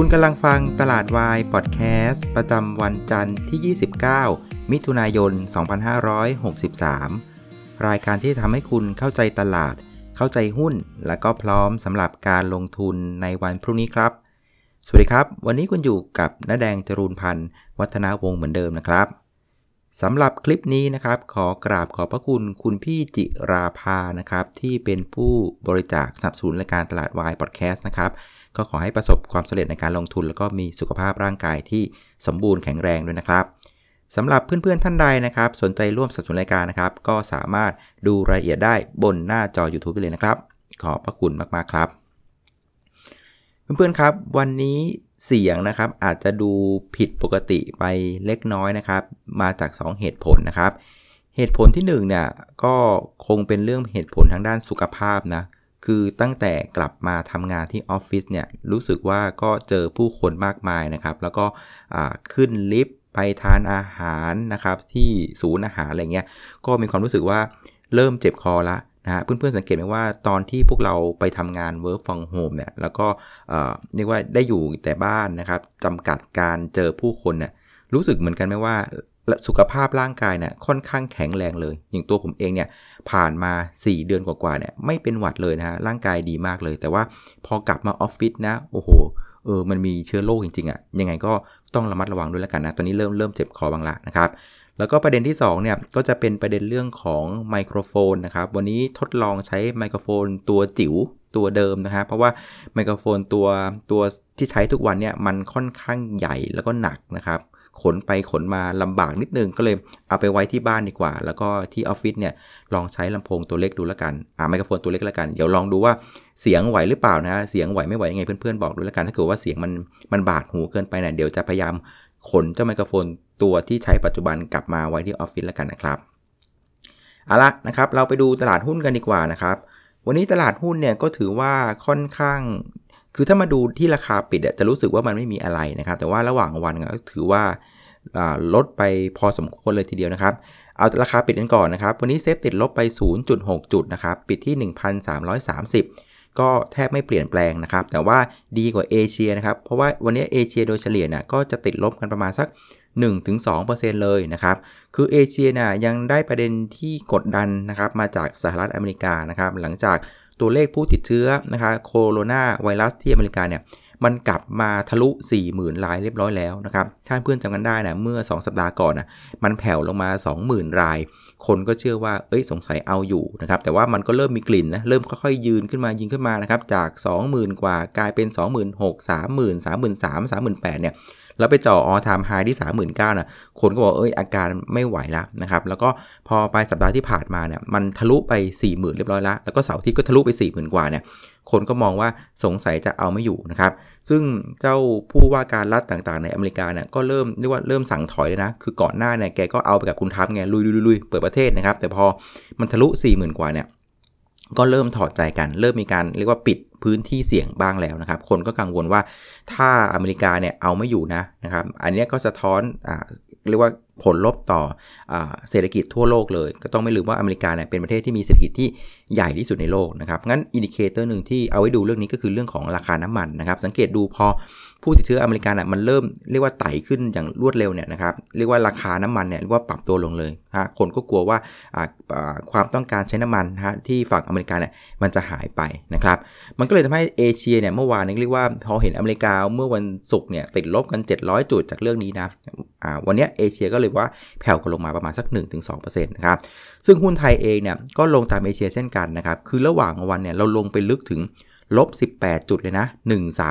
คุณกำลังฟังตลาดวายพอดแคสต์ประจำวันจันทร์ที่ 29 มิถุนายน 2563 รายการที่ทำให้คุณเข้าใจตลาด เข้าใจหุ้น และก็พร้อมสำหรับการลงทุนในวันพรุ่งนี้ครับ สวัสดีครับ วันนี้คุณอยู่กับน้าแดงจรูนพันธ์วัฒนาวงศ์เหมือนเดิมนะครับสำหรับคลิปนี้นะครับ ขอกราบขอบพระคุณคุณพี่จิราภานะครับ ที่เป็นผู้บริจาคสนับสนุนรายการตลาดวายพอดแคสต์นะครับ ก็ขอให้ประสบความสำเร็จในการลงทุน แล้วก็มีสุขภาพร่างกายที่สมบูรณ์แข็งแรงด้วยนะครับสำหรับเพื่อนๆท่านใดนะครับ สนใจร่วมสนับสนุนรายการนะครับ ก็สามารถดูรายละเอียดได้บนหน้าจอ YouTube ไปเลยนะครับ ขอบพระคุณมากๆครับ เพื่อนๆครับ วันนี้เสียงนะครับอาจจะดูผิดปกติไปเล็กน้อยนะครับ มาจาก 2 เหตุผลนะครับ เหตุผลที่1เนี่ยก็คงเป็นเรื่องเหตุผลทางด้านสุขภาพนะ คือตั้งแต่กลับมาทำงานที่ออฟฟิศเนี่ยรู้สึกว่าก็เจอผู้คนมากมายนะครับ แล้วก็ขึ้นลิฟต์ไปทานอาหารนะครับที่ศูนย์อาหารอะไรเงี้ยก็มีความรู้สึกว่าเริ่มเจ็บคอละนะฮะเพื่อนๆสังเกตไหมว่าตอนที่พวกเราไปทำงาน work from home เนี่ยแล้วก็เรียกว่าได้อยู่แต่บ้านนะครับจำกัดการเจอผู้คนเนี่ยรู้สึกเหมือนกันไหมว่า สุขภาพร่างกายเนี่ยค่อนข้างแข็งแรงเลย อย่างตัวผมเองเนี่ยผ่านมา 4 เดือนกว่าๆเนี่ยไม่เป็นหวัดเลยนะฮะร่างกายดีมากเลย แต่ว่าพอกลับมาออฟฟิศนะโอ้โหเออมันมีเชื้อโรคจริงๆอะ่ะยังไงก็ต้องระมัดระวังด้วยแล้วกันนะตอนนี้เริ่มเริ่มเจ็บคอบางละนะครับแล้วก็ประเด็นที่2เนี่ยก็จะเป็นประเด็นเรื่องของไมโครโฟนนะครับวันนี้ทดลองใช้ไมโครโฟนตัวจิ๋วตัวเดิมนะครับเพราะว่าไมโครโฟนตัวตัวที่ใช้ทุกวันเนี่ยมันค่อนข้างใหญ่แล้วก็หนักนะครับ ขนไปขนมาลำบากนิดนึงก็เลยเอาไปไว้ที่บ้านดีกว่า แล้วก็ที่ออฟฟิศเนี่ยลองใช้ลำโพงตัวเล็กดูแล้วกันอ่าไมโครโฟนตัวเล็กแล้วกันเดี๋ยวลองดูว่าเสียงไหวหรือเปล่านะเสียงไหวไม่ไหวยังไงเพื่อนๆบอกดูแล้วกัน ถ้าเกิดว่าเสียงมันมันบาดหูเกินไปเนี่ยเดี๋ยวจะพยายามขนเจ้าไมโครโฟนตัวที่ใช้ปัจจุบันกลับมาไว้ที่ออฟฟิศแล้วกันนะครับเอาละนะครับเราไปดูตลาดหุ้นกันดีกว่านะครับวันนี้ตลาดหุ้นเนี่ยก็ถือว่าค่อนข้างคือถ้ามาดูที่ราคาปิดจะรู้สึกว่ามันไม่มีอะไรนะครับ แต่ว่าระหว่างวันก็ถือว่า ลดไปพอสมควรเลยทีเดียวนะครับ เอาราคาปิดกันก่อนนะครับ วันนี้เซ็ตติดลบไป 0.6 จุดนะครับ ปิดที่ 1,330 ก็แทบไม่เปลี่ยนแปลงนะครับ แต่ว่าดีกว่าเอเชียนะครับ เพราะว่าวันนี้เอเชียโดยเฉลี่ยนะก็จะติดลบกันประมาณสัก 1-2%เลยนะครับ คือเอเชียนะยังได้ประเด็นที่กดดันนะครับมาจากสหรัฐอเมริกานะครับ หลังจากตัวเลขผู้ติดเชื้อนะคะโคโรนาไวรัสที่อเมริกาเนี่ย มันกลับมาทะลุ 40,000รายเรียบร้อยแล้วนะครับถ้าเพื่อนจำกันได้นะเมื่อ 2 สัปดาห์ก่อนนะมันแผ่วลงมา 20,000 ราย คนก็เชื่อว่าเอ้ยสงสัยเอาอยู่นะครับแต่ว่ามันก็เริ่มมีกลิ่นนะเริ่มค่อยๆ ยืนขึ้นมายิงขึ้นมานะครับจาก 20,000 กว่ากลายเป็น 26,000 30,000 33,000 38,000เนี่ยแล้วไปจ่อออทามไฮที่39,000นะคนก็บอกเอ้ยอาการไม่ไหวแล้วนะครับ แล้วก็พอไปสัปดาห์ที่ผ่านมาเนี่ยมันทะลุไป 40,000 เรียบร้อยแล้วแล้วก็เสาร์ที่ก็ทะลุไป 40,000 กว่าเนี่ย คนก็มองว่าสงสัยจะเอาไม่อยู่นะครับ ซึ่งเจ้าผู้ว่าการรัฐต่างๆ ในอเมริกาเนี่ยก็เริ่มเรียกว่าเริ่มสั่งถอยเลยนะ คือก่อนหน้าเนี่ยแกก็เอาไปกับคุณทัพไงลุยลุยเปิดประเทศนะครับ แต่พอมันทะลุ 40,000 กว่าเนี่ยก็เริ่มถอดใจกัน เริ่มมีการเรียกว่าปิดพื้นที่เสี่ยงบ้างแล้วนะครับ คนก็กังวลว่าถ้าอเมริกาเนี่ยเอาไม่อยู่นะนะครับ อันนี้ก็สะท้อนอ่าเรียกว่าผลลบต่ออเศรษฐกิจทั่วโลกเลย ก็ต้องไม่ลืมว่าอเมริกาเนี่ยเป็นประเทศที่มีเศรษฐกิจที่ใหญ่ที่สุดในโลกนะครับ งั้น indicator หนึ่งที่เอาไว้ดูเรื่องนี้ก็คือเรื่องของราคาน้ำมันนะครับ สังเกตดูพอผู้ติดเชื้ออเมริกันอะมันเริ่มเรียกว่าไต่ขึ้นอย่างรวดเร็วเนี่ยนะครับ เรียกว่าราคาน้ำมันเนี่ยเรียกว่าปรับตัวลงเลยฮะคนก็กลัวว่าความต้องการใช้น้ำมันฮะที่ฝั่งอเมริกาเนี่ยมันจะหายไปนะครับ มันก็เลยทำให้เอเชียเนี่ยเมื่อวานนี้เรียกว่าพอเห็นอเมริกาเมื่อวันศุกร์เนี่ยติดลบกัน 700 จุดจากเรื่องนี้นะวันนี้เอเชียก็เลยว่าแผ่วกันลงมาประมาณสัก 1-2%นะครับซึ่งหุ้นไทยเองเนี่ยก็ลงตามเอเชียเช่นกันนะครับ คือระหว่างวันเนี่ยเราลงไปลึกถึงลบ 18 จุดเลยนะ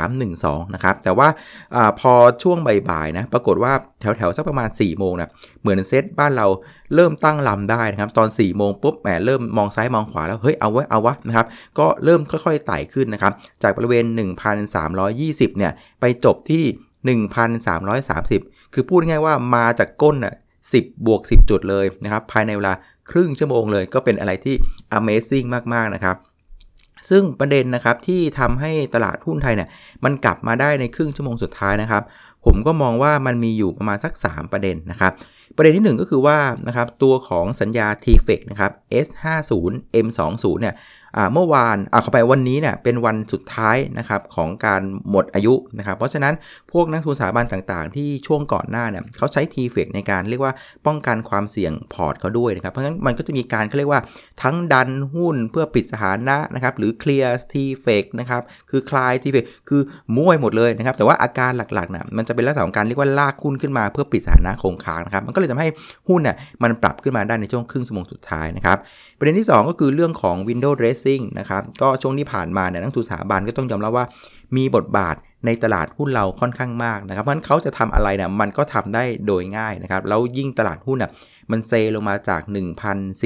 1312 นะครับ แต่ว่าอพอช่วงบ่ายๆนะ ปรากฏว่าแถวๆ สักประมาณ 4 โมงนะเหมือนเซตบ้านเราเริ่มตั้งลำได้นะครับ ตอน 4 โมงปุ๊บ แหม เริ่มมองซ้ายมองขวาแล้ว เฮ้ย เอาไว้เอาวะ นะครับ ก็เริ่มค่อยๆ ไต่ขึ้นนะครับ จากบริเวณ 1,320 เนี่ย ไปจบที่ 1,330 คือพูดง่ายว่ามาจากก้นอะ10 บวก 10 จุดเลยนะครับ ภายในเวลา ครึ่งชั่วโมงเลย ก็เป็นอะไรที่ Amazing มากๆนะครับ ซึ่งประเด็นนะครับที่ทำให้ตลาดหุ้นไทยเนี่ยมันกลับมาได้ในครึ่งชั่วโมงสุดท้ายนะครับ ผมก็มองว่ามันมีอยู่ประมาณสัก 3 ประเด็นนะครับ ประเด็นที่ 1 ก็คือว่านะครับตัวของสัญญา t f e c นะครับ S50 M20 เนี่ย เมื่อวานอ่าเข้าไปวันนี้เนี่ยเป็นวันสุดท้ายนะครับของการหมดอายุนะครับเพราะฉะนั้นพวกนักทุนสถาบันต่างๆ ที่ช่วงก่อนหน้าเนี่ยเขาใช้ทีเฟกในการเรียกว่าป้องกันความเสี่ยงพอร์ตเขาด้วยนะครับเพราะฉะนั้นมันก็จะมีการเขาเรียกว่าทั้งดันหุ้นเพื่อปิดสถานะนะครับหรือเคลียร์ทีเฟกนะครับคือคลายทีเฟกคือมั่วหมดเลยนะครับแต่ว่าอาการหลักๆนะมันจะเป็นลักษณะของการเรียกว่าลากหุ้นขึ้นมาเพื่อปิดสถานะคงค้างนะครับมันก็เลยทำให้หุ้นเนี่ยมันปรับขึ้นมาได้ในช่วงครึ่งชั่วโมงสุดท้ายนะครับประเด็นที่ 2 ก็คือเรื่องของ window dressing นะครับ ก็ช่วงที่ผ่านมาเนี่ยนักทุนสถาบันก็ต้องยอมรับว่า มีบทบาทในตลาดหุ้นเราค่อนข้างมากนะครับเพราะฉะนั้นเขาจะทำอะไรเนี่ยมันก็ทำได้โดยง่ายนะครับ แล้วยิ่งตลาดหุ้นอะมันเซลงมาจาก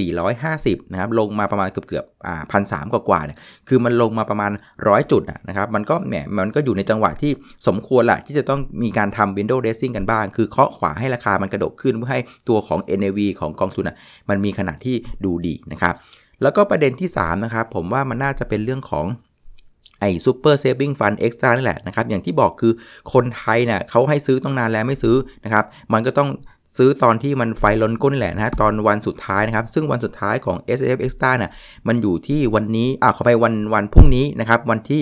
1,450 นะครับ ลงมาประมาณเกือบเกือบอ่าพันสกว่าเนี่ย คือมันลงมาประมาณ 100 จุดนะครับ มันก็แหม มันก็อยู่ในจังหวะที่สมควรแหละที่จะต้องมีการทำ window dressing กันบ้าง คือเคาะขวาให้ราคามันกระโดดขึ้นเพื่อให้ตัวของ NAV ของกองทุนอะ มันมีขนาดที่ดูดีนะครับ แล้วก็ประเด็นที่3นะครับ ผมว่ามันน่าจะเป็นเรื่องของ ไอ้ Super Savings Fund Extra นี่แหละนะครับ อย่างที่บอกคือคนไทยเนี่ยเขาให้ซื้อตั้งนานแล้วไม่ซื้อนะครับ มันก็ต้องซื้อตอนที่มันไฟลนก้นแหละนะตอนวันสุดท้ายนะครับ ซึ่งวันสุดท้ายของ SSF Extra เนี่ยมันอยู่ที่วันนี้อ่าขอไปวันวันพรุ่งนี้นะครับ วันที่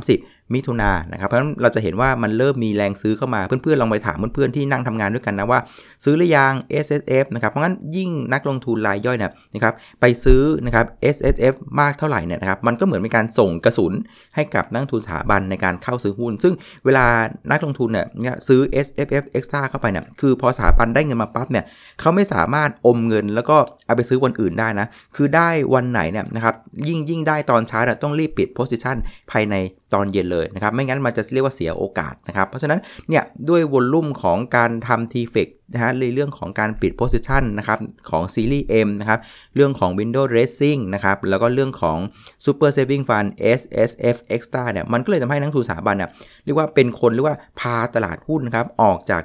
30 มิถุนานะครับ เพราะฉะนั้นเราจะเห็นว่ามันเริ่มมีแรงซื้อเข้ามา เพื่อนๆลองไปถามเพื่อนๆที่นั่งทำงานด้วยกันนะว่า ซื้อหรือยัง S S F นะครับ เพราะงั้นยิ่งนักลงทุนรายย่อยเนี่ยนะครับไปซื้อนะครับ S S F มากเท่าไหร่เนี่ยนะครับ มันก็เหมือนเป็นการส่งกระสุนให้กับนักทุนสถาบันในการเข้าซื้อหุ้น ซึ่งเวลานักลงทุนเนี่ยซื้อ S F F Extra เข้าไปเนี่ยคือพอสถาบันได้เงินมาปั๊บเนี่ยเขาไม่สามารถอมเงิน แล้วก็เอาไปซื้อวันอื่นได้นะ คือได้วันไหนเนี่ยนะครับยิ่งยิ่งได้ตอนเช้าเนี่ยต้องรีบปิด position ภายในตอนเย็นเลยนะครับไม่งั้นมันจะเรียกว่าเสียโอกาสนะครับเพราะฉะนั้นเนี่ยด้วยวอลลุ่มของการทำ t f e c นะฮะในเรื่องของการปิด position นะครับของซีรีส์ M นะครับเรื่องของ window dressing นะครับแล้วก็เรื่องของ super saving fund S S F extra เนี่ยมันก็เลยทำให้นักทุนสถาบันเนี่ยเรียกว่าเป็นคนเรียกว่าพาตลาดหุ้นนะครับออกจาก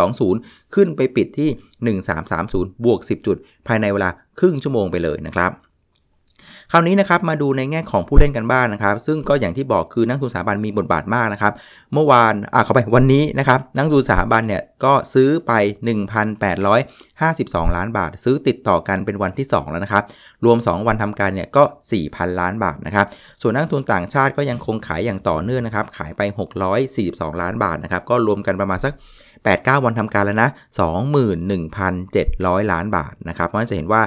1320 ขึ้นไปปิดที่ 1330 บวก 10 จุด ภายในเวลาครึ่งชั่วโมงไปเลยนะครับ คราวนี้นะครับมาดูในแง่ของผู้เล่นกันบ้างนนะครับ ซึ่งก็อย่างที่บอกคือนักทุนสถาบันมีบทบาทมากนะครับ เมื่อวานอ่าเข้าไปวันนี้นะครับนักทุนสถาบันเนี่ยก็ซื้อไป 1,852 ล้านบาท ซื้อติดต่อกันเป็นวันที่ 2 แล้วนะครับ รวม 2 วันทำการเนี่ยก็ 4,000 ล้านบาทนะครับส่วนนักทุนต่างชาติก็ยังคงขายอย่างต่อเนื่องนะครับขายไป 642 ล้านบาทนะครับก็รวมกันประมาณสัก8-9 วันทำการแล้วนะ 21,700 ล้านบาทนะครับเพราะฉะนั้นจะเห็นว่า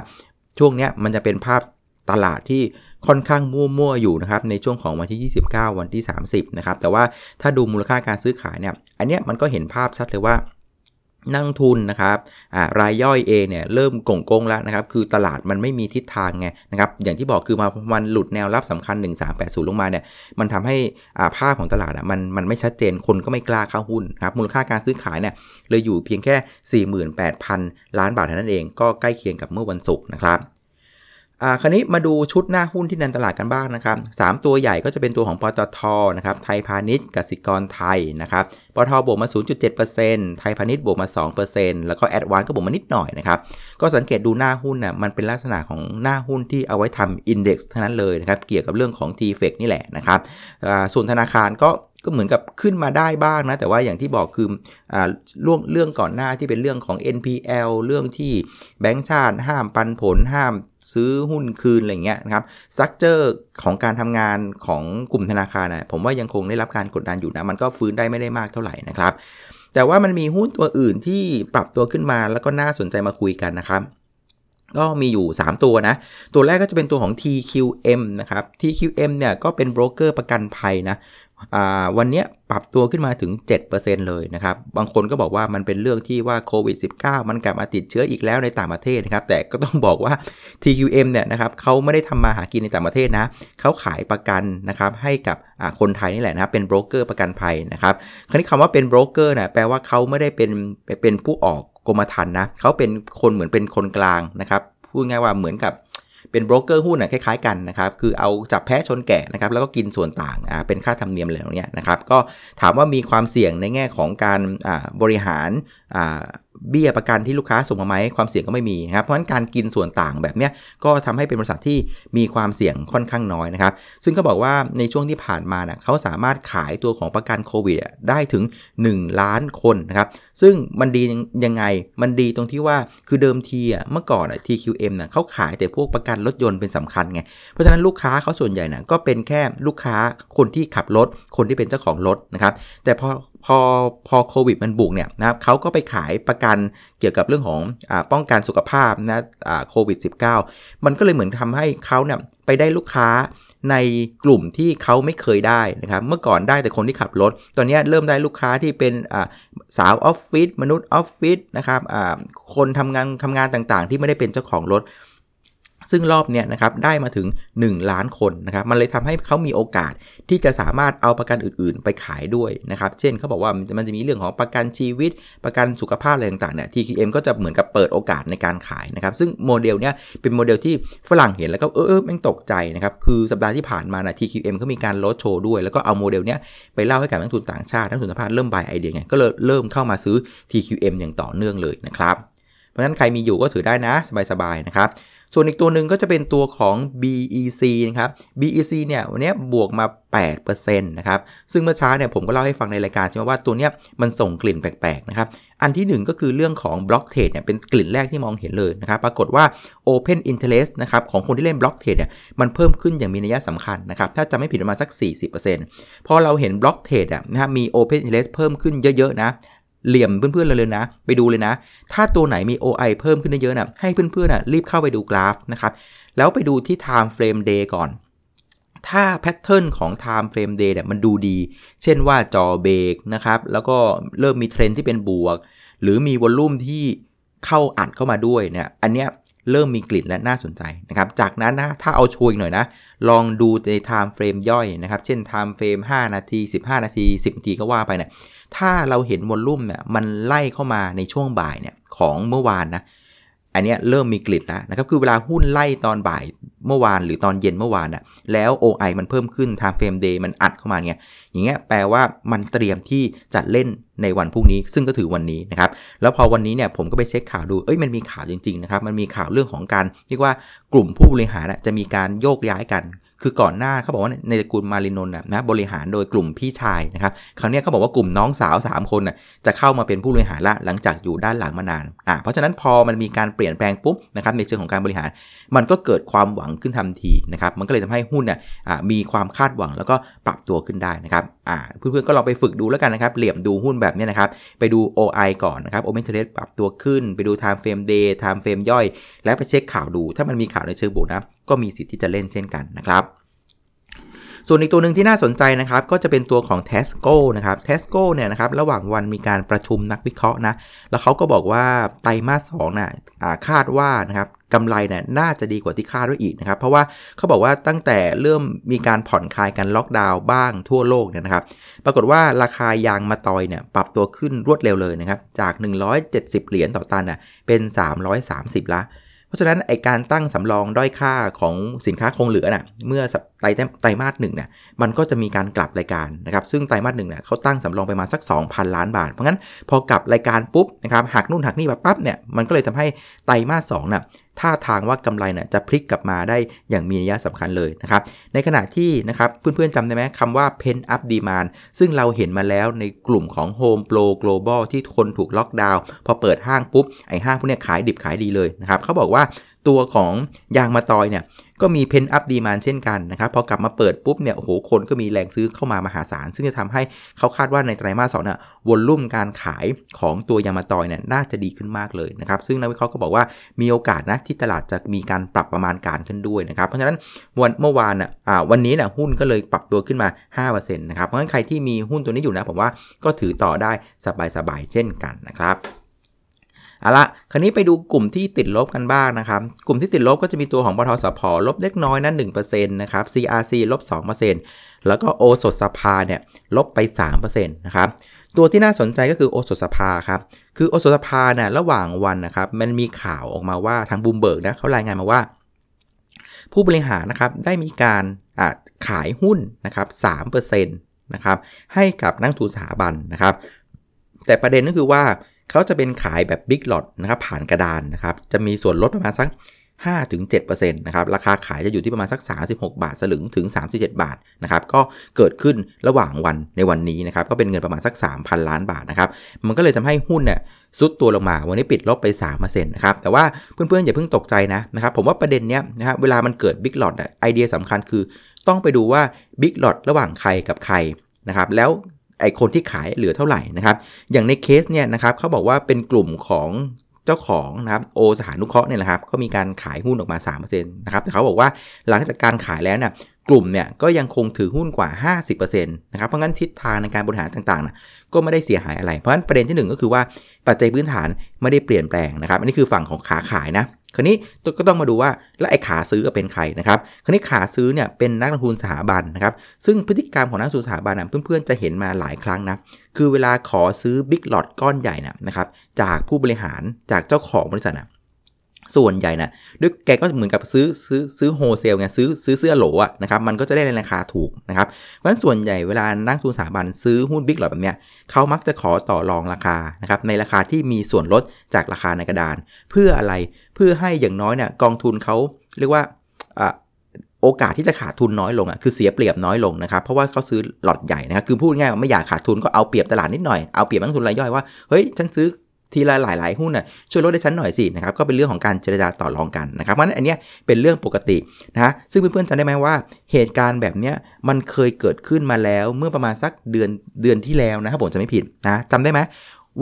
ช่วงนี้มันจะเป็นภาพ ตลาดที่ค่อนข้างมั่วๆอยู่นะครับในช่วงของวันที่ 29 วันที่ 30นะครับแต่ว่าถ้าดูมูลค่าการซื้อขายเนี่ยอันเนี้ยมันก็เห็นภาพชัดเลยว่านักทุนนะครับรายย่อยเองเนี่ยเริ่มกงกงแล้วนะครับ คือตลาดมันไม่มีทิศทางไงนะครับ อย่างที่บอกคือมามันหลุดแนวรับสำคัญ 1380 ลงมาเนี่ย มันทำให้ภาพของตลาดอะมันมันไม่ชัดเจน คนก็ไม่กล้าเข้าหุ้นครับ มูลค่าการซื้อขายเนี่ยเลยอยู่เพียงแค่ 48,000 ล้านบาทเท่านั้นเอง ก็ใกล้เคียงกับเมื่อวันศุกร์นะครับ อ่า คราวนี้มาดูชุดหน้าหุ้นที่นันตลาดกันบ้างนะครับสตัวใหญ่ก็จะเป็นตัวของปตทนะครับ ไทยพาณิชย์กสิกรไทยนะครับ ปตทบวกมา 0.7%ไทยพาณิชย์บวกมา 2%แล้วก็แอดวานก็บวกมานิดหน่อยนะครับ ก็สังเกตดูหน้าหุ้นน่ะ มันเป็นลักษณะของหน้าหุ้นที่เอาไว้ทำอินเด็กซ์เท่านั้นเลยนะครับ เกี่ยวกับเรื่องของ t f e c นี่แหละนะครับ ส่วนธนาคารก็ก็เหมือนกับขึ้นมาได้บ้างนะ แต่ว่าอย่างที่บอกคืออ่าเรื่องเรื่องก่อนหน้าที่เป็นเรื่องของ NPL เรื่องที่แบงก์ชาติห้ามปันผลห้าม ซื้อหุ้นคืนอะไรเงี้ยนะครับสตรัคเจอร์ของการทำงานของกลุ่มธนาคารนะผมว่ายังคงได้รับการกดดันอยู่นะ มันก็ฟื้นได้ไม่ได้มากเท่าไหร่นะครับ แต่ว่ามันมีหุ้นตัวอื่นที่ปรับตัวขึ้นมาแล้วก็น่าสนใจมาคุยกันนะครับก็มีอยู่ 3 ตัวนะ ตัวแรกก็จะเป็นตัวของ TQM นะครับ TQM เนี่ยก็เป็นโบรกเกอร์ประกันภัยนะ วันนี้ปรับตัวขึ้นมาถึง 7%เลยนะครับ บางคนก็บอกว่ามันเป็นเรื่องที่ว่าโควิด -19 มันกลับมาติดเชื้ออีกแล้วในต่างประเทศนะครับ แต่ก็ต้องบอกว่า TQM เนี่ยนะครับเขาไม่ได้ทำมาหากินในต่างประเทศนะเขาขายประกันนะครับให้กับคนไทยนี่แหละนะเป็นโบรกเกอร์ประกันภัยนะครับคราวนี้คำว่าเป็นโบรกเกอร์นะแปลว่าเขาไม่ได้เป็นเป็นผู้ออกกรมธรรม์นะเขาเป็นคนเหมือนเป็นคนกลางนะครับพูดง่ายว่าเหมือนกับ เป็นโบรกเกอร์หุ้นนะคล้ายๆกันนะครับคือเอาจับแพะชนแกะนะครับแล้วก็กินส่วนต่างอ่าเป็นค่าธรรมเนียมอะไรอย่างเนี้ยนะครับก็ถามว่ามีความเสี่ยงในแง่ของการอ่าบริหาร เบี้ยประกันที่ลูกค้าส่งมาไหมความเสี่ยงก็ไม่มีนะครับ เพราะฉะนั้นการกินส่วนต่างแบบนี้ก็ทำให้เป็นบริษัทที่มีความเสี่ยงค่อนข้างน้อยนะครับ ซึ่งก็บอกว่าในช่วงที่ผ่านมาเนะ่ยเขาสามารถขายตัวของประกันโควิดได้ถึง 1 ล้านคนนะครับ ซึ่งมันดียังไง มันดีตรงที่ว่าคือเดิมทีอะเมื่อก่อนอะ TQM น่ะเขาขายแต่พวกประกันรถยนต์เป็นสำคัญไง เพราะฉะนั้นลูกค้าเขาส่วนใหญ่น่ะก็เป็นแค่ลูกค้าคนที่ขับรถ คนที่เป็นเจ้าของรถนะครับ แต่พอพอพอโควิดมันบุกเนี่ยนะครับเขาก็ไปขายประกันเกี่ยวกับเรื่องของอป้องกันสุขภาพนะโควิด -19 มันก็เลยเหมือนทำให้เขาเนี่ยไปได้ลูกค้าในกลุ่มที่เขาไม่เคยได้นะครับ เมื่อก่อนได้แต่คนที่ขับรถ ตอนนี้เริ่มได้ลูกค้าที่เป็นสาวออฟฟิศมนุษย์ออฟฟิศนะครับคนทำงานทำงานต่างๆ ที่ไม่ได้เป็นเจ้าของรถ ซึ่งรอบเนี้ยนะครับได้มาถึง 1 ล้านคนนะครับมันเลยทำให้เขามีโอกาสที่จะสามารถเอาประกันอื่นๆ ไปขายด้วยนะครับเช่นเขาบอกว่ามันจะมีเรื่องของประกันชีวิต ประกันสุขภาพอะไรต่างๆเนี่ย TQM ก็จะเหมือนกับเปิดโอกาสในการขายนะครับซึ่งโมเดลเนี้ยเป็นโมเดลที่ฝรั่งเห็นแล้วก็เออเออแม่งตกใจนะครับคือสัปดาห์ที่ผ่านมานะ TQM เขามีการลดโชว์ด้วยแล้วก็เอาโมเดลเนี้ยไปเล่าให้กับนักลงทุนต่างชาตินักลงทุนต่างชาติเริ่ม buy idea ไงก็เลยเริ่มเข้ามาซื้อ TQM อย่างต่อเนื่องเลยนะครับเพราะฉะนั้นใครมีอยู่ก็ถือได้นะสบายๆนะครับ ส่วนอีกตัวหนึ่งก็จะเป็นตัวของ BEC นะครับ BEC เนี่ยวันนี้บวกมา 8%นะครับ ซึ่งเมื่อเช้าเนี่ยผมก็เล่าให้ฟังในรายการใช่ไหมว่าตัวเนี้ยมันส่งกลิ่นแปลกๆนะครับ อันที่ 1 ก็คือเรื่องของ block trade เนี่ยเป็นกลิ่นแรกที่มองเห็นเลยนะครับ ปรากฏว่า Open Interest นะครับของคนที่เล่น block trade เนี่ยมันเพิ่มขึ้นอย่างมีนัยสำคัญนะครับ ถ้าจำไม่ผิดประมาณสัก 40%พอเราเห็น block trade อะนะครับมี Open Interest เพิ่มขึ้นเยอะๆนะ เหลี่ยมเพื่อนๆเลยเลยนะ ไปดูเลยนะ ถ้าตัวไหนมี OI เพิ่มขึ้นเยอะนะให้เพื่อนๆนะรีบเข้าไปดูกราฟนะครับ แล้วไปดูที่ time frame day ก่อน ถ้า pattern ของ time frame day เนี่ยมันดูดี เช่นว่าจ่อเบรกนะครับ แล้วก็เริ่มมีเทรนที่เป็นบวก หรือมี volume ที่เข้าอัดเข้ามาด้วยเนี่ย อันเนี้ย เริ่มมีกลิ่นและน่าสนใจนะครับ จากนั้นนะถ้าเอาชัวร์หน่อยนะ ลองดูใน time frame ย่อยนะครับ เช่น time frame 5 นาที 15 นาที 10 นาทีก็ว่าไปเนี่ยถ้าเราเห็นวอลลุ่มเนี่ยมันไล่เข้ามาในช่วงบ่ายเนี่ยของเมื่อวานนะ อันนี้เริ่มมีกลิ่นแล้วนะครับ คือเวลาหุ้นไล่ตอนบ่ายเมื่อวานหรือตอนเย็นเมื่อวานอะแล้ว OI มันเพิ่มขึ้น time frame day มันอัดเข้ามาเนี่ยอย่างเงี้ยแปลว่ามันเตรียมที่จะเล่นในวันพรุ่งนี้ ซึ่งก็ถือวันนี้นะครับ แล้วพอวันนี้เนี่ยผมก็ไปเช็คข่าวดู เอ้ยมันมีข่าวจริงๆนะครับ มันมีข่าวเรื่องของการเรียกว่ากลุ่มผู้บริหารจะมีการโยกย้ายกัน คือก่อนหน้าเขาบอกว่าในตระกูลมารินนนะบริหารโดยกลุ่มพี่ชายนะครับครั้งนี้เขาบอกว่ากลุ่มน้องสาว 3 คนน่ะจะเข้ามาเป็นผู้บริหารละหลังจากอยู่ด้านหลังมานานอ่าเพราะฉะนั้นพอมันมีการเปลี่ยนแปลงปุ๊บนะครับในเชิงของการบริหาร มันก็เกิดความหวังขึ้นทันทีนะครับมันก็เลยทำให้หุ้นเนี่ามีความคาดหวังแล้วก็ปรับตัวขึ้นได้นะครับ อ่าเพื่อนๆก็ลองไปฝึกดูแล้วกันนะครับ เหลี่ยมดูหุ้นแบบนี้นะครับ ไปดู OI ก่อนนะครับ Open Interest ปรับตัวขึ้น ไปดู Time Frame Day Time Frame ย่อย และไปเช็คข่าวดู ถ้ามันมีข่าวในเชิงบวกนะก็มีสิทธิ์ที่จะเล่นเช่นกันนะครับส่วนอีกตัวหนึ่งที่น่าสนใจนะครับก็จะเป็นตัวของ t e s c o นะครับ t e s c o เนี่ยนะครับระหว่างวันมีการประชุมนักวิเคราะห์นะแล้วเขาก็บอกว่าไตรมาสสองนะ่ะคาดว่านะครับ กำไรเนี่ยน่าจะดีกว่าที่คาดไว้อีกนะครับ เพราะว่าเขาบอกว่าตั้งแต่เริ่มมีการผ่อนคลายกันล็อกดาวน์บ้างทั่วโลกเนี่ยนะครับ ปรากฏว่าราคายางมาตอยเนี่ยปรับตัวขึ้นรวดเร็วเลยนะครับ จาก 170 เหรียญต่อตันน่ะเป็น 330 ละเพราะฉะนั้นไอการตั้งสำรองด้อยค่าของสินค้าคงเหลือน่ะเมื่อไตรไตรมาสหนึ่งเนี่ยมันก็จะมีการกลับรายการนะครับซึ่งไตรมาสหนึ่งเนี่ยเขาตั้งสำรองไปมาสัก 2,000 ล้านบาท เพราะงั้นพอกลับรายการปุ๊บนะครับหักนู่นหักนี่แบบปั๊บเนี่ยมันก็เลยทำให้ไตรมาสสองน่ะ ท่าทางว่ากำไรเนี่ยจะพลิกกลับมาได้อย่างมีนัยสำคัญเลยนะครับ ในขณะที่นะครับเพื่อนๆจำได้ไหมคำว่า pen up demand ซึ่งเราเห็นมาแล้วในกลุ่มของ Home Pro Global ที่คนถูกล็อกดาวน์พอเปิดห้างปุ๊บ ไอห้างพวกนี้ขายดิบขายดีเลยนะครับเขาบอกว่า ตัวของยางมาตอยเนี่ยก็มีเพนอัพดีมานเช่นกันนะครับพอกลับมาเปิดปุ๊บเนี่ยโอ้โหคนก็มีแรงซื้อเข้ามามหาศาล ซึ่งจะทำให้เขาคาดว่าในไตรมาสสองน่ะวอลลุ่มการขายของตัวยางมาตอยเนี่ยน่าจะดีขึ้นมากเลยนะครับซึ่งนักวิเคราะห์ก็บอกว่ามีโอกาสนะที่ตลาดจะมีการปรับประมาณการขึ้นด้วยนะครับเพราะฉะนั้นวันเมื่อวานอะวันนี้น่ะหุ้นก็เลยปรับตัวขึ้นมา 5%นะครับเพราะฉะนั้นใครที่มีหุ้นตัวนี้อยู่นะผมว่าก็ถือต่อได้สบายๆเช่นกันนะครับ เอาละคราวนี้ไปดูกลุ่มที่ติดลบกันบ้างนะครับ กลุ่มที่ติดลบก็จะมีตัวของปทสพลบเล็กน้อยนะ1%นะครับ CRC ลบ2%แล้วก็โอสถสภาเนี่ยลบไป3%นะครับตัวที่น่าสนใจก็คือโอสถสภาครับ คือโอสถสภาเนี่ยระหว่างวันนะครับ มันมีข่าวออกมาว่าทางบูมเบิร์กนะเขารายงานมาว่า ผู้บริหารนะครับได้มีการขายหุ้นนะครับ3%นะครับให้กับนักทุนสถาบันนะครับ แต่ประเด็นก็คือว่า เขาจะเป็นขายแบบบิ๊กหลอดนะครับผ่านกระดานนะครับจะมีส่วนลดประมาณสัก5-7%นะครับราคาขายจะอยู่ที่ประมาณสัก 36 บาทสลึงถึง 37 บาทนะครับก็เกิดขึ้นระหว่างวันในวันนี้นะครับก็เป็นเงินประมาณสัก 3,000 ล้านบาทนะครับมันก็เลยทำให้หุ้นเนี่ยซุดตัวลงมาวันนี้ปิดลบไป3%นะครับแต่ว่าเพื่อนๆอย่าเพิ่งตกใจนะนะครับผมว่าประเด็นเนี้ยนะครับเวลามันเกิดบิ๊กหลอดไอเดียสำคัญคือ ต้องไปดูว่าบิ๊กหลอดระหว่างใครกับใครนะครับแล้ว ไอคนที่ขายเหลือเท่าไหร่นะครับ อย่างในเคสเนี่ยนะครับเขาบอกว่าเป็นกลุ่มของเจ้าของนะครับโอสถานุเคราะห์เนี่ยแหละครับก็มีการขายหุ้นออกมา3%นะครับแต่เขาบอกว่าหลังจากการขายแล้วเนี่ยกลุ่มเนี่ยก็ยังคงถือหุ้นกว่า 50%นะครับเพราะงั้นทิศทางในการบริหารต่างๆนะก็ไม่ได้เสียหายอะไร เพราะฉะนั้นประเด็นที่ 1 ก็คือว่าปัจจัยพื้นฐานไม่ได้เปลี่ยนแปลงนะครับ อันนี้คือฝั่งของขาขายนะ คราวนี้ก็ต้องมาดูว่าแล้วไอ้ขาซื้อเป็นใครนะครับคราวนี้ขาซื้อเนี่ยเป็นนักลงทุนสถาบันนะครับซึ่งพฤติกรรมของนักลงทุนสถาบันนะเพื่อนๆจะเห็นมาหลายครั้งนะคือเวลาขอซื้อบิ๊กหลอดก้อนใหญ่นะครับจากผู้บริหารจากเจ้าของบริษัทนะส่วนใหญ่นะด้วยแกก็เหมือนกับซื้อซื้อซื้อโฮเซลไงซื้อซื้อเสื้อโหลอะนะครับมันก็จะได้ในราคาถูกนะครับเพราะฉะนั้นส่วนใหญ่เวลานักทุนสถาบันซื้อหุ้นบิ๊กหลอดแบบเนี้ยเขามักจะขอต่อรองราคานะครับในราคาที่มีส่วนลดจากราคาในกระดาน เพื่ออะไร พื่อให้อย่างน้อยเนี่ยกองทุนเขาเรียกว่าโอกาสที่จะขาดทุนน้อยลงอะคือเสียเปรียบน้อยลงนะครับ เพราะว่าเขาซื้อหลอดใหญ่นะครับคือพูดง่ายไม่อยากขาดทุนก็เอาเปรียบตลาดนิดหน่อยเอาเปรียบนักทุนรายย่อยว่าเฮ้ยฉันซื้อทีละหลายๆหุ้นน่ะช่วยลดได้ชั้นหน่อยสินะครับก็เป็นเรื่องของการเจรจาต่อรองกันนะครับเพราะฉะนั้นอันนี้เป็นเรื่องปกตินะซึ่งเพื่อนๆจำได้ไหมว่า เหตุการณ์แบบนี้มันเคยเกิดขึ้นมาแล้วเมื่อประมาณสักเดือนเดือนที่แล้วนะครับผมจำไม่ผิดนะจำได้ไหม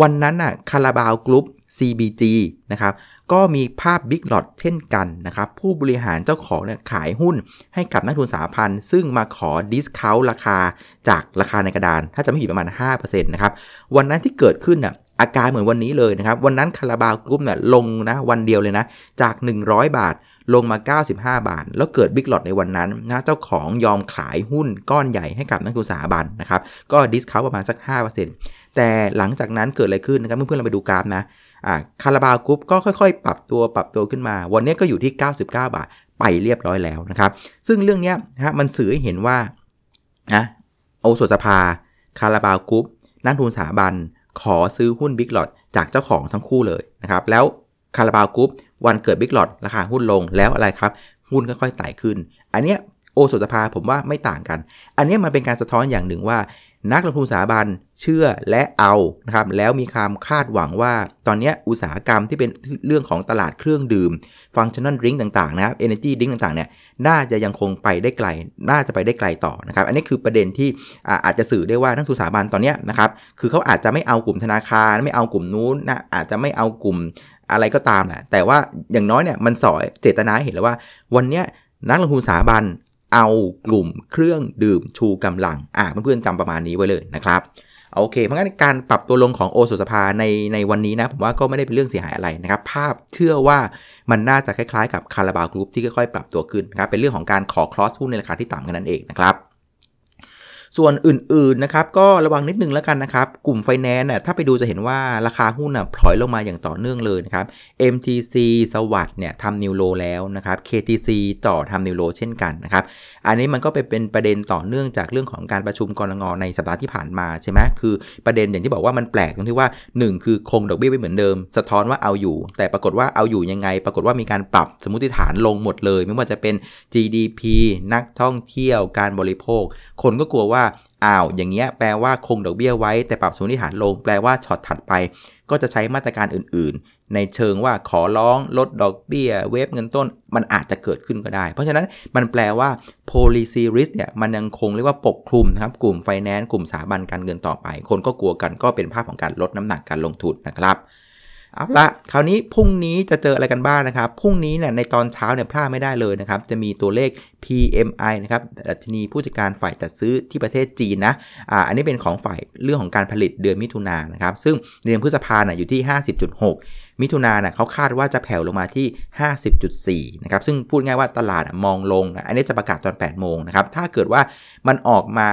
วันนั้นน่ะคาราบาวกรุ๊ป CBG นะครับก็มีภาพ big lot เช่นกันนะครับผู้บริหารเจ้าของเนี่ยขายหุ้นให้กับนักลงทุนสถาบันซึ่งมาขอ discount ราคาจากราคาในกระดาน ถ้าจำไม่ผิดประมาณ 5%นะครับวันนั้นที่เกิดขึ้นน่ะอาการเหมือนวันนี้เลยนะครับ วันนั้นคาราบาวกรุ๊ปเนี่ยลงนะวันเดียวเลยนะ จาก 100 บาทลงมา 95 บาท แล้วเกิด big lot ในวันนั้นนะเจ้าของยอมขายหุ้นก้อนใหญ่ให้กับนักลงทุนสถาบันนะครับ ก็ discount ประมาณสัก 5%แต่หลังจากนั้นเกิดอะไรขึ้นนะครับเพื่อนๆเราไปดูกราฟนะ อ่าคาราบาวกรุ๊ปก็ค่อยๆ ปรับตัวปรับตัวขึ้นมา วันนี้ก็อยู่ที่ 99 บาทไปเรียบร้อยแล้วนะครับ ซึ่งเรื่องนี้นะมันสื่อให้เห็นว่านะโอสถสภา คาราบาวกรุ๊ปนักลงทุนสถาบัน ขอซื้อหุ้น big lot จากเจ้าของทั้งคู่เลยนะครับ แล้วคาราบาวกรุ๊ปวันเกิด big lot ราคาหุ้นลงแล้วอะไรครับ หุ้นค่อยๆไต่ขึ้น อันเนี้ยโอสุสภาผมว่าไม่ต่างกัน อันนี้มันเป็นการสะท้อนอย่างหนึ่งว่า นักลงทุนสถาบันเชื่อและเอานะครับแล้วมีความคาดหวังว่าตอนนี้อุตสาหกรรมที่เป็นเรื่องของตลาดเครื่องดื่ม ฟังชั่นนัลดริงต่างๆนะครับเอเนจีดริงต่างๆเนี่ยน่าจะยังคงไปได้ไกล น่าจะไปได้ไกลต่อนะครับอันนี้คือประเด็นที่อาจจะสื่อได้ว่านักทุนสถาบันตอนนี้นะครับคือเขาอาจจะไม่เอากลุ่มธนาคาร ไม่เอากลุ่มนู้นนะอาจจะไม่เอากลุ่มอะไรก็ตามแหละแต่ว่าอย่างน้อยเนี่ยมันส่อเจตนาเห็นแล้วว่า วันนี้นักลงทุนสถาบัน เอากลุ่มเครื่องดื่มชูกำลัง อ่าเพื่อนๆจำประมาณนี้ไว้เลยนะครับ โอเค เพราะงั้นการปรับตัวลงของโอสถสภาในในวันนี้นะผมว่าก็ไม่ได้เป็นเรื่องเสียหายอะไรนะครับ ภาพเชื่อว่ามันน่าจะคล้ายๆ กับคาราบาวกรุ๊ปที่ค่อยๆปรับตัวขึ้นนะครับ เป็นเรื่องของการขอ cross หุ้นในราคาที่ต่ำกันนั่นเองนะครับ ส่วนอื่นๆนะครับก็ระวังนิดนึงแล้วกันนะครับ กลุ่มไฟแนนซ์เนี่ยถ้าไปดูจะเห็นว่าราคาหุ้นน่ะพลอยลงมาอย่างต่อเนื่องเลยนะครับ MTC สวัสด์เนี่ยทำนิวโลแล้วนะครับ KTC ต่อทำนิวโลเช่นกันนะครับ อันนี้มันก็ไปเป็นประเด็นต่อเนื่องจากเรื่องของการประชุมกรงงในสัปดาห์ที่ผ่านมาใช่ไหมคือประเด็นอย่างที่บอกว่ามันแปลกตรงที่ว่า 1 คือคงดอกเบี้ยไว้เหมือนเดิม สะท้อนว่าเอาอยู่ แต่ปรากฏว่าเอาอยู่ยังไง ปรากฏว่ามีการปรับสมมติฐานลงหมดเลย ไม่ว่าจะเป็น GDP นักท่องเที่ยวการบริโภค คนก็กลัวว่าอ้าว อย่างเงี้ยแปลว่าคงดอกเบี้ยไว้ แต่ปรับสมมติฐานลง แปลว่าช็อตถัดไป ก็จะใช้มาตรการอื่นๆ ในเชิงว่าขอร้องลดดอกเบี้ย เวฟเงินต้น มันอาจจะเกิดขึ้นก็ได้ เพราะฉะนั้นมันแปลว่า policy risk เนี่ยมันยังคงเรียกว่าปกคลุมนะครับกลุ่มไฟแนนซ์กลุ่มสถาบันการเงินต่อไป คนก็กลัวกันก็เป็นภาพของการลดน้ำหนักการลงทุนนะครับ เอาละคราวนี้พรุ่งนี้จะเจออะไรกันบ้างนะครับ พรุ่งนี้เนี่ยในตอนเช้าเนี่ยพลาดไม่ได้เลยนะครับ จะมีตัวเลข PMI นะครับดัชนีผู้จัดการฝ่ายจัดซื้อที่ประเทศจีนนะอ่าอันนี้เป็นของฝ่ายเรื่องของการผลิตเดือนมิถุนายนนะครับ ซึ่งเดือนพฤษภาคมอยู่ที่ 50.6 มิถุนายนเขาคาดว่าจะแผ่วลงมาที่ 50.4 นะครับ ซึ่งพูดง่ายว่าตลาดมองลง อันนี้จะประกาศตอน 8 โมงนะครับ ถ้าเกิดว่ามันออกมา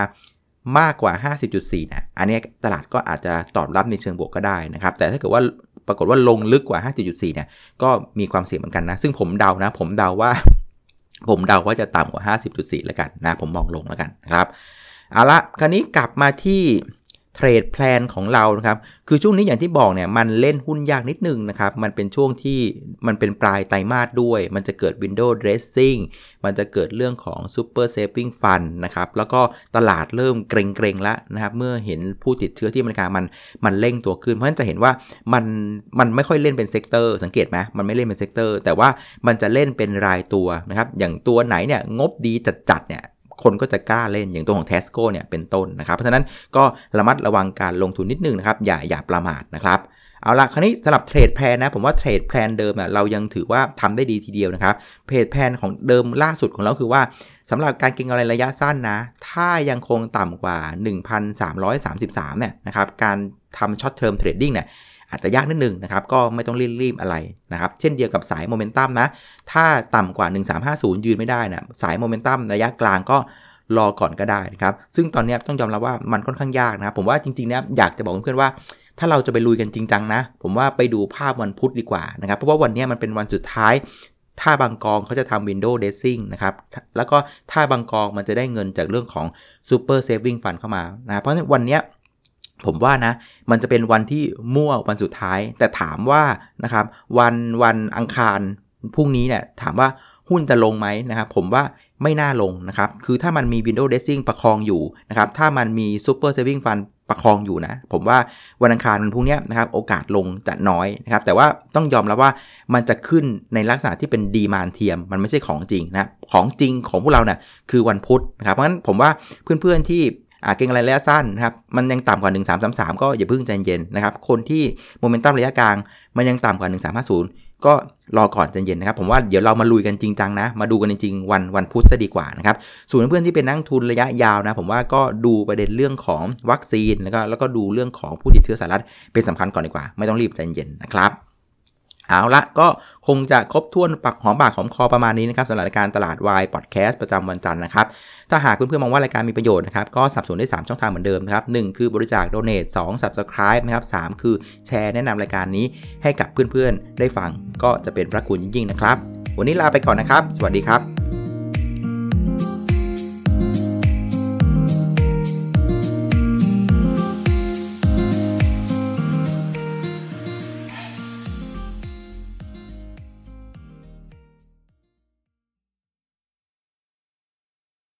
มากกว่า 50.4 นะ อันนี้ตลาดก็อาจจะตอบรับในเชิงบวกก็ได้นะครับ แต่ถ้าเกิดว่า ปรากฏว่าลงลึกกว่า5.4เนี่ย ก็มีความเสี่ยงเหมือนกันนะ ซึ่งผมเดานะ ผมเดาว่า ผมเดาว่าจะต่ำกว่า 50.4 แล้วกันนะ ผมมองลงแล้วกันนะครับ เอาละ คราวนี้กลับมาที่ เทรดแพลนของเรานะครับ คือช่วงนี้อย่างที่บอกเนี่ยมันเล่นหุ้นยากนิดนึงนะครับ มันเป็นช่วงที่มันเป็นปลายไตรมาสด้วย มันจะเกิด window dressing มันจะเกิดเรื่องของ super saving fund นะครับ แล้วก็ตลาดเริ่มเกรงๆแล้วนะครับ เมื่อเห็นผู้ติดเชื้อที่อเมริกามันมันเร่งตัวขึ้น เพราะฉะนั้นจะเห็นว่ามันมันไม่ค่อยเล่นเป็น sector สังเกตไหมมันไม่เล่นเป็น sector แต่ว่ามันจะเล่นเป็นรายตัวนะครับ อย่างตัวไหนเนี่ยงบดีจัดๆเนี่ย คนก็จะกล้าเล่นอย่างตัวของ Tesco เนี่ยเป็นต้นนะครับ เพราะฉะนั้นก็ระมัดระวังการลงทุนนิดนึงนะครับ อย่าอย่าประมาทนะครับเอาละคราวนี้สำหรับ trade plan นะผมว่า trade plan เดิมเรายังถือว่าทำได้ดีทีเดียวนะครับ trade plan ของเดิมล่าสุดของเราคือว่าสำหรับการเก็งกำไรระยะสั้นนะ ถ้ายังคงต่ำกว่า 1,333เนี่ยนะครับการทำ short term trading เนี่ย อาจจะยากนิดนึงนะครับ ก็ไม่ต้องรีบๆอะไรนะครับ เช่นเดียวกับสายโมเมนตัมนะ ถ้าต่ำกว่า 1350 ยืนไม่ได้นะสายโมเมนตัมระยะกลางก็รอก่อนก็ได้นะครับ ซึ่งตอนนี้ต้องยอมรับว่ามันค่อนข้างยากนะครับ ผมว่าจริงๆนะอยากจะบอกเพื่อนๆว่า ถ้าเราจะไปลุยกันจริงจังนะ ผมว่าไปดูภาพวันพุธดีกว่านะครับ เพราะว่าวันนี้มันเป็นวันสุดท้ายถ้าบางกองเขาจะทำ Windows Dressing นะครับ แล้วก็ถ้าบางกองมันจะได้เงินจากเรื่องของ Super Saving Fund เข้ามานะ เพราะฉะนั้นวันนี้ ผมว่านะ มันจะเป็นวันที่มั่ววันสุดท้าย แต่ถามว่านะครับวันวันอังคารพรุ่งนี้เนี่ยถามว่าหุ้นจะลงไหมนะครับ ผมว่าไม่น่าลงนะครับ คือถ้ามันมี Windows Dressing ประคองอยู่นะครับ ถ้ามันมี Super Saving Fund ประคองอยู่นะ ผมว่าวันอังคารมันพรุ่งนี้นะครับ โอกาสลงจะน้อยนะครับ แต่ว่าต้องยอมรับว่ามันจะขึ้นในลักษณะที่เป็นดีมานเทียม มันไม่ใช่ของจริงนะ ของจริงของพวกเราเนะี่ยคือวันพุธนะครับ เพราะฉะนั้นผมว่าเพื่อนๆที่ เก่งอะไรระยะสั้นนะครับมันยังต่ำกว่า 1333 ก็อย่าเพิ่งใจเย็นนะครับคนที่โมเมนตัมระยะกลางมันยังต่ำกว่า 1350 ก็รอก่อนใจเย็นนะครับผมว่าเดี๋ยวเรามาลุยกันจริงจังนะ มาดูกันจริงๆวันวันพุธจะดีกว่านะครับส่วนเพื่อนที่เป็นนักทุนระยะยาวนะผมว่าก็ดูประเด็นเรื่องของวัคซีนแล้วก็แล้วก็ดูเรื่องของผู้ติดเชื้อสารัฐเป็นสำคัญก่อนดีกว่า ไม่ต้องรีบใจเย็นนะครับ เอาละก็คงจะครบถ้วนปักหอมปากหอมคอประมาณนี้นะครับสำหรับการตลาดวายพอดแคสต์ประจำวันจันทร์นะครับ ถ้าหากเพื่อนๆมองว่ารายการมีประโยชน์นะครับ ก็สับสนได้ 3 ช่องทางเหมือนเดิมนะครับหคือบริจาคโดเนทสอง subscribe นะครับสคือแชร์แนะนำรายการนี้ให้กับเพื่อนๆได้ฟังก็จะเป็นพระคุณยิ่งๆนะครับ วันนี้ลาไปก่อนนะครับ สวัสดีครับ